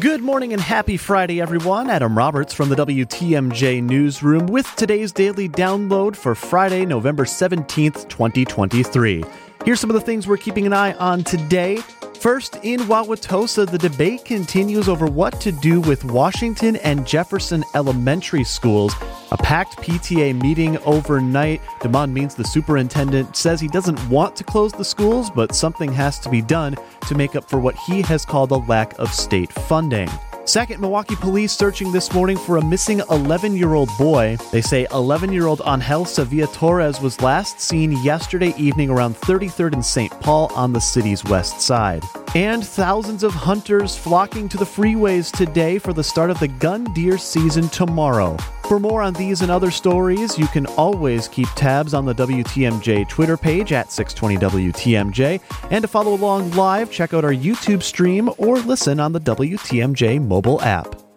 Good morning and happy Friday, everyone. Adam Roberts from the WTMJ Newsroom with today's daily download for Friday, November 17th, 2023. Here's some of the things we're keeping an eye on today. First, in Wauwatosa, the debate continues over what to do with Washington and Jefferson elementary schools. A packed PTA meeting overnight. Demand means the superintendent says he doesn't want to close the schools, but something has to be done to make up for what he has called a lack of state funding. Second, Milwaukee police searching this morning for a missing 11 year old boy. They say 11 year old Angel Sevilla Torres was last seen yesterday evening around 33rd and St. Paul on the city's west side. And thousands of hunters flocking to the freeways today for the start of the gun deer season tomorrow. For more on these and other stories, you can always keep tabs on the WTMJ Twitter page at 620WTMJ. And to follow along live, check out our YouTube stream or listen on the WTMJ mobile app.